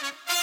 Thank you.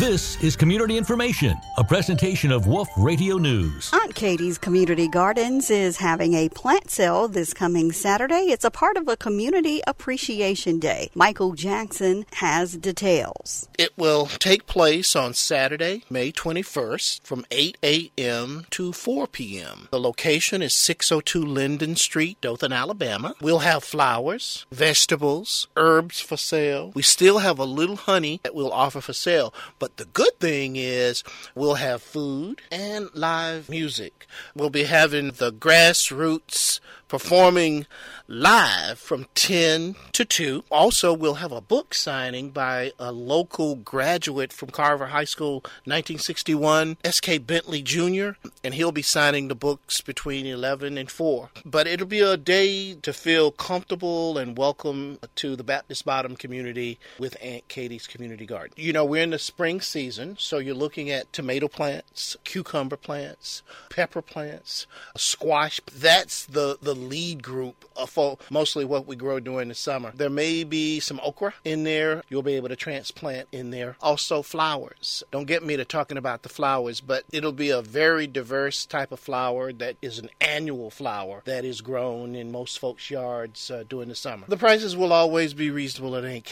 This is Community Information, a presentation of Wolf Radio News. Aunt Katie's Community Gardens is having a plant sale this coming Saturday. It's a part of a Community Appreciation Day. Michael Jackson has details. It will take place on Saturday, May 21st from 8 a.m. to 4 p.m. The location is 602 Linden Street, Dothan, Alabama. We'll have flowers, vegetables, herbs for sale. We still have a little honey that we'll offer for sale. But the good thing is we'll have food and live music. We'll be having the grassroots performing live from 10 to 2. Also, we'll have a book signing by a local graduate from Carver High School, 1961, S.K. Bentley Jr., and he'll be signing the books between 11 and 4. But it'll be a day to feel comfortable and welcome to the Baptist Bottom community with Aunt Katie's Community Garden. You know, we're in the spring season, so you're looking at tomato plants, cucumber plants, pepper plants, squash. That's the, the lead group for mostly what we grow during the summer. There may be some okra in there. You'll be able to transplant in there. Also, flowers. Don't get me to talking about the flowers, but it'll be a very diverse type of flower that is an annual flower that is grown in most folks' yards uh, during the summer. The prices will always be reasonable at Aunt.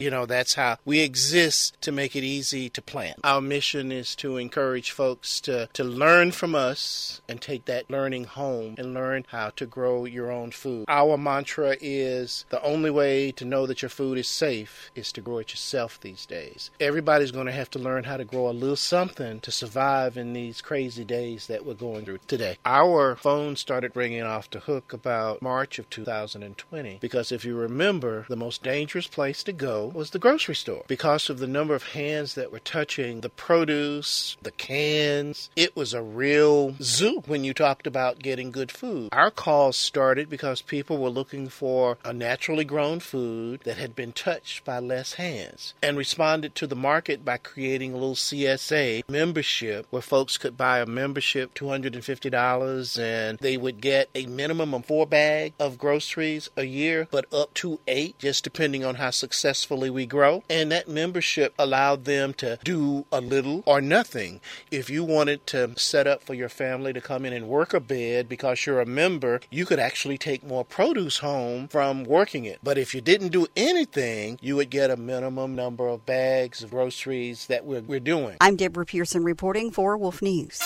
You know, that's how we exist to make it easy to plant. Our mission is to encourage folks to, to learn from us and take that learning home and learn how to grow your own food. Our mantra is the only way to know that your food is safe is to grow it yourself these days. Everybody's going to have to learn how to grow a little something to survive in these crazy days that we're going through today. Our phone started ringing off the hook about March of 2020 because if you remember, the most dangerous place to go was the grocery store because of the number of hands that were touching the produce, the cans. It was a real zoo when you talked about getting good food. Our calls started because people were looking for a naturally grown food that had been touched by less hands and responded to the market by creating a little CSA membership where folks could buy a membership $250 and they would get a minimum of four bags of groceries a year, but up to eight, just depending on how successfully we grow. And that membership allowed them to do a little or nothing. If you wanted to set up for your family to come in and work a bed because you're a member, you could actually take more produce home from working it. But if you didn't do anything, you would get a minimum number of bags of groceries that we're, we're doing. I'm Deborah Pearson reporting for Wolf News.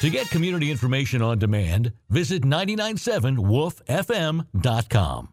To get community information on demand, visit 997wolffm.com.